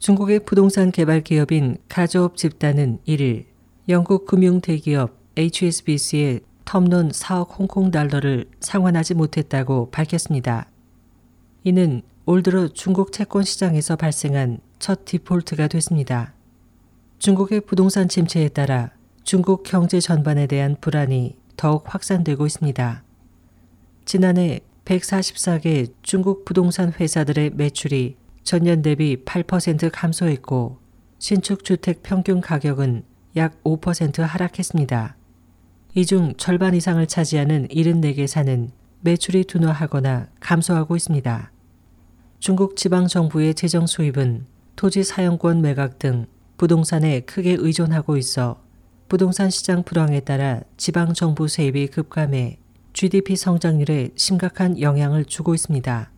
중국의 부동산 개발 기업인 가조업 집단은 1일 영국 금융 대기업 HSBC의 텀론 4억 홍콩 달러를 상환하지 못했다고 밝혔습니다. 이는 올 들어 중국 채권 시장에서 발생한 첫 디폴트가 됐습니다. 중국의 부동산 침체에 따라 중국 경제 전반에 대한 불안이 더욱 확산되고 있습니다. 지난해 144개 중국 부동산 회사들의 매출이 전년 대비 8% 감소했고 신축 주택 평균 가격은 약 5% 하락했습니다. 이 중 절반 이상을 차지하는 74개 사는 매출이 둔화하거나 감소하고 있습니다. 중국 지방 정부의 재정 수입은 토지 사용권 매각 등 부동산에 크게 의존하고 있어 부동산 시장 불황에 따라 지방 정부 세입이 급감해 GDP 성장률에 심각한 영향을 주고 있습니다.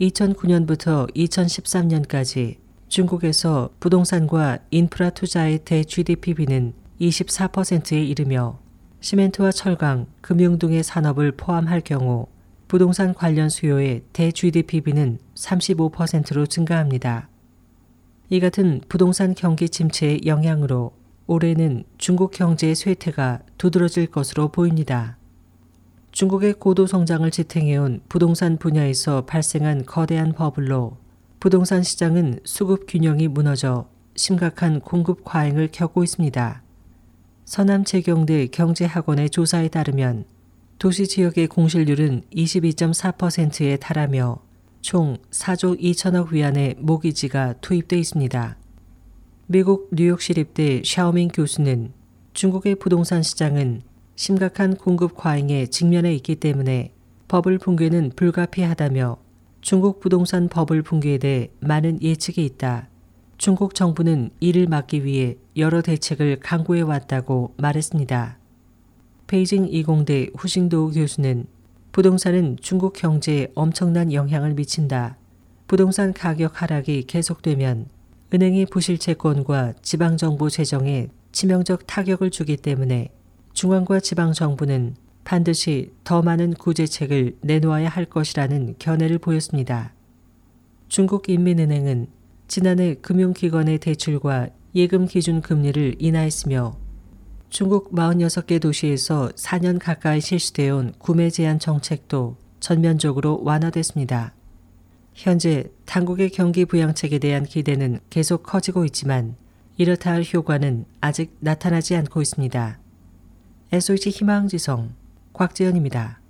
2009년부터 2013년까지 중국에서 부동산과 인프라 투자의 대 GDP비는 24%에 이르며 시멘트와 철강, 금융 등의 산업을 포함할 경우 부동산 관련 수요의 대 GDP비는 35%로 증가합니다. 이 같은 부동산 경기 침체의 영향으로 올해는 중국 경제의 쇠퇴가 두드러질 것으로 보입니다. 중국의 고도 성장을 지탱해온 부동산 분야에서 발생한 거대한 버블로 부동산 시장은 수급 균형이 무너져 심각한 공급 과잉을 겪고 있습니다. 서남재경대 경제학원의 조사에 따르면 도시 지역의 공실률은 22.4%에 달하며 총 4조 2천억 위안의 모기지가 투입돼 있습니다. 미국 뉴욕시립대 샤오밍 교수는 중국의 부동산 시장은 심각한 공급 과잉에 직면해 있기 때문에 버블 붕괴는 불가피하다며 중국 부동산 버블 붕괴에 대해 많은 예측이 있다. 중국 정부는 이를 막기 위해 여러 대책을 강구해 왔다고 말했습니다. 베이징 이공대 후싱도 교수는 부동산은 중국 경제에 엄청난 영향을 미친다. 부동산 가격 하락이 계속되면 은행의 부실 채권과 지방정부 재정에 치명적 타격을 주기 때문에 중앙과 지방 정부는 반드시 더 많은 구제책을 내놓아야 할 것이라는 견해를 보였습니다. 중국인민은행은 지난해 금융기관의 대출과 예금 기준 금리를 인하했으며 중국 46개 도시에서 4년 가까이 실시되어 온 구매 제한 정책도 전면적으로 완화됐습니다. 현재 당국의 경기 부양책에 대한 기대는 계속 커지고 있지만 이렇다 할 효과는 아직 나타나지 않고 있습니다. SOH 희망지성 곽지연입니다.